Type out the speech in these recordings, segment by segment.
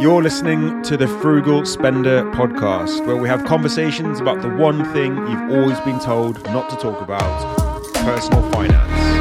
You're listening to the Frugal Spender podcast, where we have conversations about the one thing you've always been told not to talk about personal finance.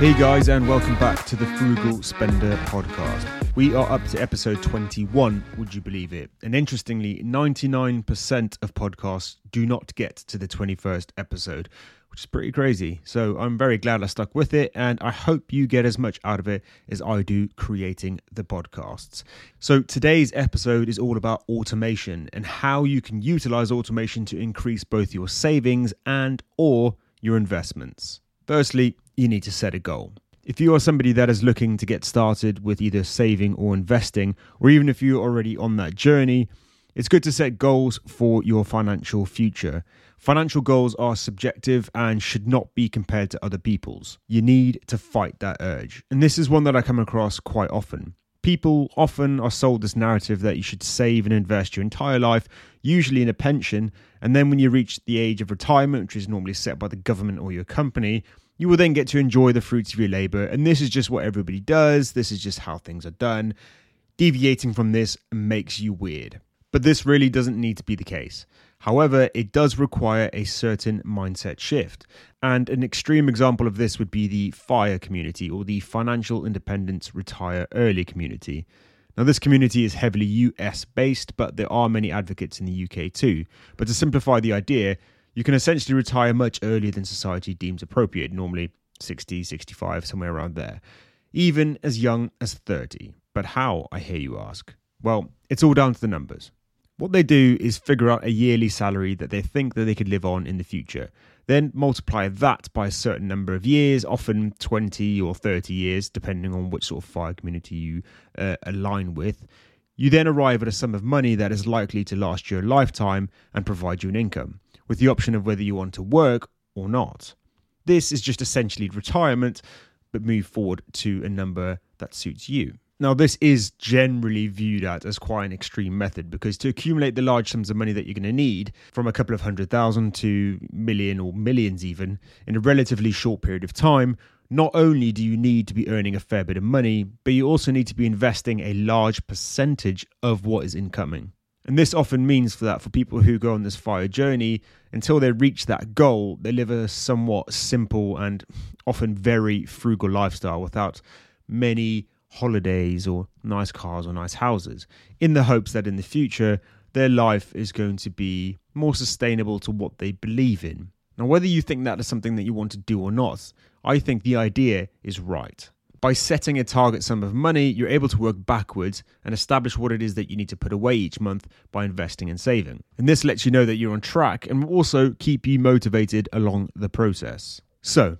Hey guys, and welcome back to the Frugal Spender podcast. We are up to episode 21, would you believe it? And interestingly, 99% of podcasts do not get to the 21st episode, which is pretty crazy. So I'm very glad I stuck with it, and I hope you get as much out of it as I do creating the podcasts. So today's episode is all about automation and how you can utilize automation to increase both your savings and or your investments. Firstly, you need to set a goal. If you are somebody that is looking to get started with either saving or investing, or even if you're already on that journey, it's good to set goals for your financial future. Financial goals are subjective and should not be compared to other people's. You need to fight that urge. And this is one that I come across quite often. People often are sold this narrative that you should save and invest your entire life, usually in a pension, and then when you reach the age of retirement, which is normally set by the government or your company, you will then get to enjoy the fruits of your labor. And this is just what everybody does. This is just how things are done. Deviating from this makes you weird. But this really doesn't need to be the case. However, it does require a certain mindset shift. And an extreme example of this would be the FIRE community or the Financial Independence Retire Early community. Now, this community is heavily US based, but there are many advocates in the UK too. But to simplify the idea, you can essentially retire much earlier than society deems appropriate, normally 60, 65, somewhere around there, even as young as 30. But how, I hear you ask? Well, it's all down to the numbers. What they do is figure out a yearly salary that they think that they could live on in the future. Then multiply that by a certain number of years, often 20 or 30 years, depending on which sort of fire community you uh, align with. You then arrive at a sum of money that is likely to last your lifetime and provide you an income with the option of whether you want to work or not. This is just essentially retirement, but move forward to a number that suits you. Now, this is generally viewed at as quite an extreme method because to accumulate the large sums of money that you're going to need, from a couple of hundred thousand to million or millions even, in a relatively short period of time, not only do you need to be earning a fair bit of money, but you also need to be investing a large percentage of what is incoming. And this often means for that for people who go on this fire journey, until they reach that goal, they live a somewhat simple and often very frugal lifestyle without many holidays or nice cars or nice houses, in the hopes that in the future their life is going to be more sustainable to what they believe in. Now, whether you think that is something that you want to do or not, I think the idea is right. By setting a target sum of money, you're able to work backwards and establish what it is that you need to put away each month by investing and saving. And this lets you know that you're on track and will also keep you motivated along the process. So,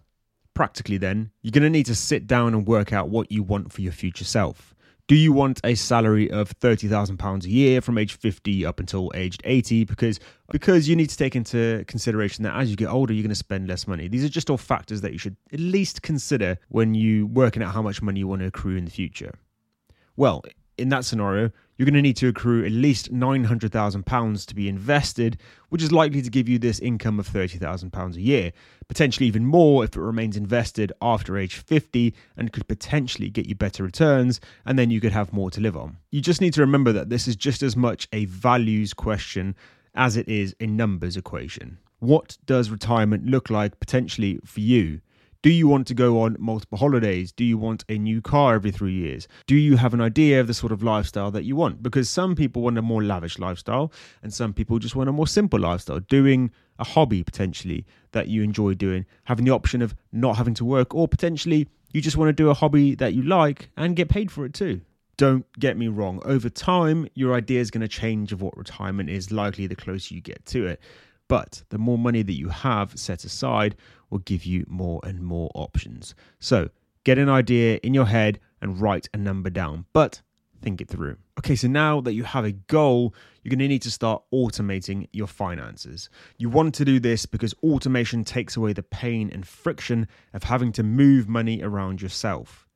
practically, then, you're going to need to sit down and work out what you want for your future self. Do you want a salary of £30,000 a year from age 50 up until aged 80? Because, because you need to take into consideration that as you get older, you're going to spend less money. These are just all factors that you should at least consider when you working out how much money you want to accrue in the future. Well, in that scenario, you're going to need to accrue at least £900,000 to be invested, which is likely to give you this income of £30,000 a year, potentially even more if it remains invested after age 50 and could potentially get you better returns, and then you could have more to live on. You just need to remember that this is just as much a values question as it is a numbers equation. What does retirement look like potentially for you? Do you want to go on multiple holidays? Do you want a new car every three years? Do you have an idea of the sort of lifestyle that you want? Because some people want a more lavish lifestyle, and some people just want a more simple lifestyle, doing a hobby potentially that you enjoy doing, having the option of not having to work, or potentially you just want to do a hobby that you like and get paid for it too. Don't get me wrong, over time, your idea is going to change of what retirement is likely the closer you get to it. But the more money that you have set aside will give you more and more options. So get an idea in your head and write a number down, but think it through. Okay, so now that you have a goal, you're going to need to start automating your finances. You want to do this because automation takes away the pain and friction of having to move money around yourself.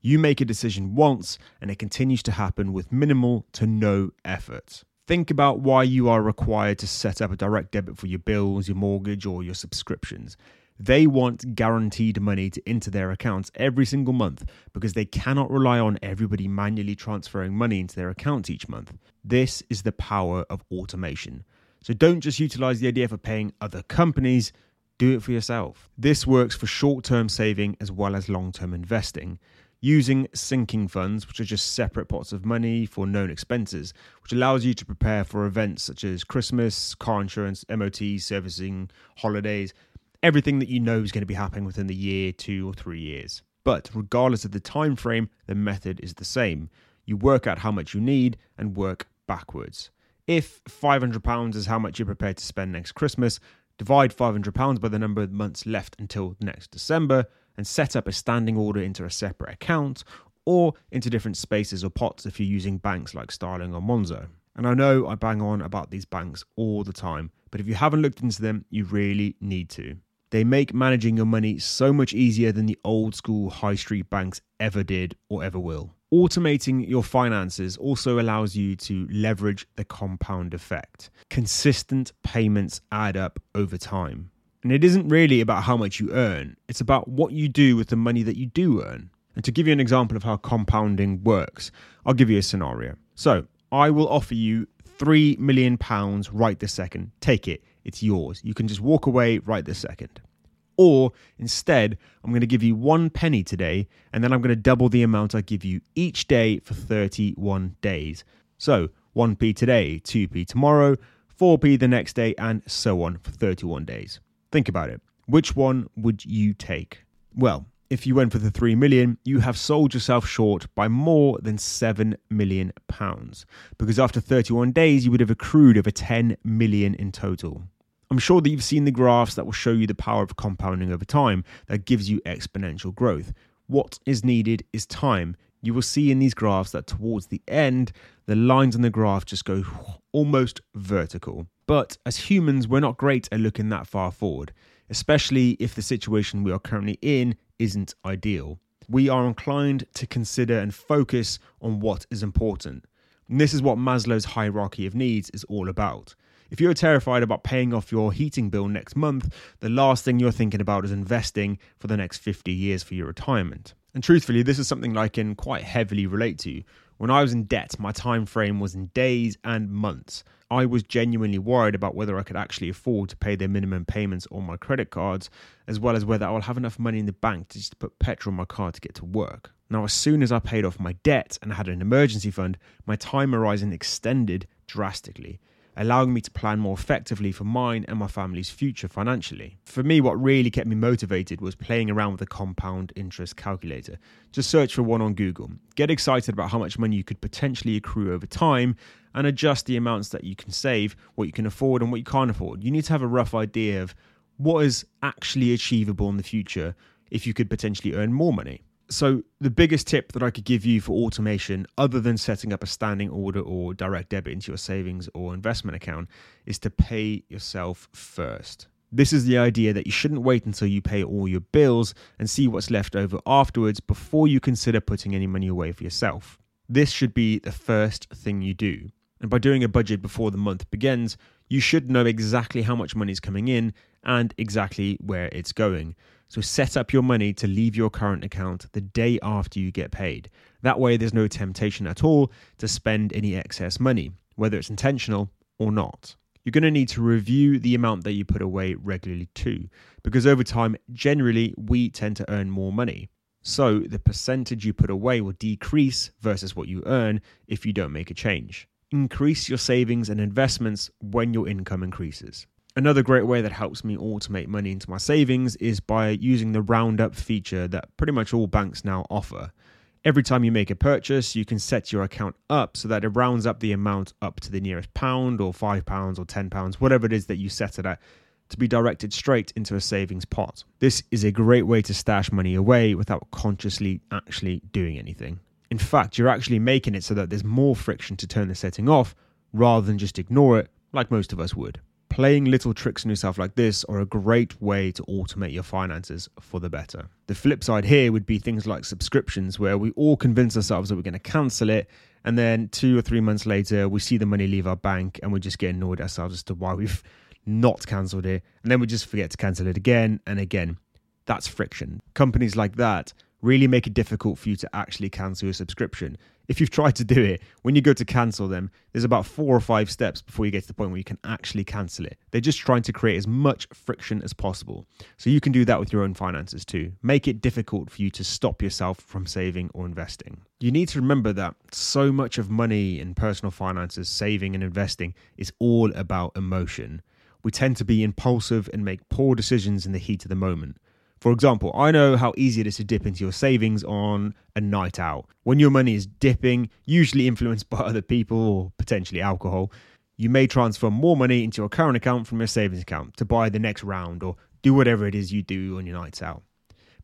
You make a decision once and it continues to happen with minimal to no effort. Think about why you are required to set up a direct debit for your bills, your mortgage, or your subscriptions. They want guaranteed money to enter their accounts every single month because they cannot rely on everybody manually transferring money into their accounts each month. This is the power of automation. So don't just utilize the idea for paying other companies, do it for yourself. This works for short term saving as well as long term investing. Using sinking funds, which are just separate pots of money for known expenses, which allows you to prepare for events such as Christmas, car insurance, MOT, servicing, holidays, everything that you know is going to be happening within the year, two or three years. But regardless of the time frame, the method is the same. You work out how much you need and work backwards. If £500 is how much you're prepared to spend next Christmas, divide £500 by the number of months left until next December and set up a standing order into a separate account or into different spaces or pots if you're using banks like Starling or Monzo. And I know I bang on about these banks all the time, but if you haven't looked into them, you really need to. They make managing your money so much easier than the old school high street banks ever did or ever will. Automating your finances also allows you to leverage the compound effect. Consistent payments add up over time. And it isn't really about how much you earn, it's about what you do with the money that you do earn. And to give you an example of how compounding works, I'll give you a scenario. So, I will offer you £3 million right this second. Take it it's yours. You can just walk away right this second. Or instead, I'm going to give you one penny today, and then I'm going to double the amount I give you each day for 31 days. So 1p today, 2p tomorrow, 4p the next day, and so on for 31 days. Think about it. Which one would you take? Well, if you went for the 3 million, you have sold yourself short by more than 7 million pounds because after 31 days you would have accrued over 10 million in total. I'm sure that you've seen the graphs that will show you the power of compounding over time that gives you exponential growth. What is needed is time. You will see in these graphs that towards the end, the lines on the graph just go almost vertical. But as humans, we're not great at looking that far forward, especially if the situation we are currently in isn't ideal. We are inclined to consider and focus on what is important. And this is what Maslow's hierarchy of needs is all about. If you're terrified about paying off your heating bill next month, the last thing you're thinking about is investing for the next 50 years for your retirement. And truthfully, this is something I can quite heavily relate to. When I was in debt, my time frame was in days and months. I was genuinely worried about whether I could actually afford to pay the minimum payments on my credit cards, as well as whether I will have enough money in the bank to just put petrol in my car to get to work. Now, as soon as I paid off my debt and had an emergency fund, my time horizon extended drastically allowing me to plan more effectively for mine and my family's future financially. For me, what really kept me motivated was playing around with the compound interest calculator. Just search for one on Google. Get excited about how much money you could potentially accrue over time and adjust the amounts that you can save, what you can afford, and what you can't afford. You need to have a rough idea of what is actually achievable in the future if you could potentially earn more money. So, the biggest tip that I could give you for automation, other than setting up a standing order or direct debit into your savings or investment account, is to pay yourself first. This is the idea that you shouldn't wait until you pay all your bills and see what's left over afterwards before you consider putting any money away for yourself. This should be the first thing you do. And by doing a budget before the month begins, you should know exactly how much money is coming in and exactly where it's going. So set up your money to leave your current account the day after you get paid. That way, there's no temptation at all to spend any excess money, whether it's intentional or not. You're going to need to review the amount that you put away regularly too, because over time, generally, we tend to earn more money. So the percentage you put away will decrease versus what you earn if you don't make a change. Increase your savings and investments when your income increases. Another great way that helps me automate money into my savings is by using the roundup feature that pretty much all banks now offer. Every time you make a purchase, you can set your account up so that it rounds up the amount up to the nearest pound or five pounds or ten pounds, whatever it is that you set it at, to be directed straight into a savings pot. This is a great way to stash money away without consciously actually doing anything. In fact, you're actually making it so that there's more friction to turn the setting off rather than just ignore it like most of us would. Playing little tricks on yourself like this are a great way to automate your finances for the better. The flip side here would be things like subscriptions, where we all convince ourselves that we're going to cancel it And then two or three months later, we see the money leave our bank and we just get annoyed ourselves as to why we've not cancelled it. And then we just forget to cancel it again and again. That's friction. Companies like that really make it difficult for you to actually cancel your subscription. If you've tried to do it, when you go to cancel them, there's about four or five steps before you get to the point where you can actually cancel it. They're just trying to create as much friction as possible. So you can do that with your own finances too. Make it difficult for you to stop yourself from saving or investing. You need to remember that so much of money and personal finances, saving and investing, is all about emotion. We tend to be impulsive and make poor decisions in the heat of the moment. For example, I know how easy it is to dip into your savings on a night out. When your money is dipping, usually influenced by other people or potentially alcohol, you may transfer more money into your current account from your savings account to buy the next round or do whatever it is you do on your nights out.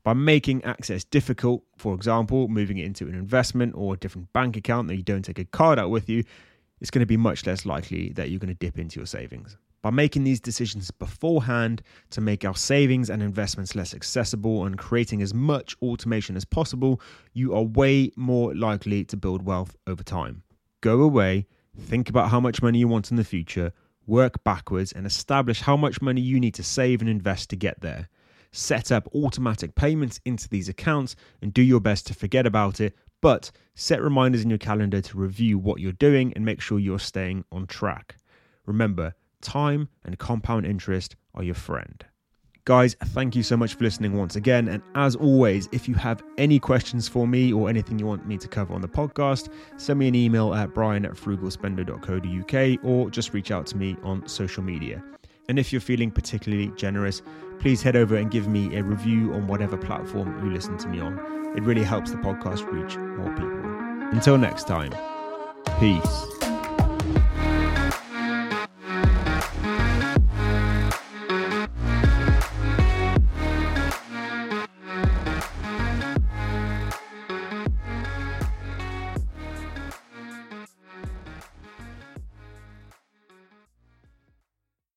By making access difficult, for example, moving it into an investment or a different bank account that you don't take a card out with you, it's going to be much less likely that you're going to dip into your savings. By making these decisions beforehand to make our savings and investments less accessible and creating as much automation as possible, you are way more likely to build wealth over time. Go away, think about how much money you want in the future, work backwards, and establish how much money you need to save and invest to get there. Set up automatic payments into these accounts and do your best to forget about it, but set reminders in your calendar to review what you're doing and make sure you're staying on track. Remember, time and compound interest are your friend. Guys, thank you so much for listening once again. And as always, if you have any questions for me or anything you want me to cover on the podcast, send me an email at brian at frugalspender.co.uk or just reach out to me on social media. And if you're feeling particularly generous, please head over and give me a review on whatever platform you listen to me on. It really helps the podcast reach more people. Until next time, peace.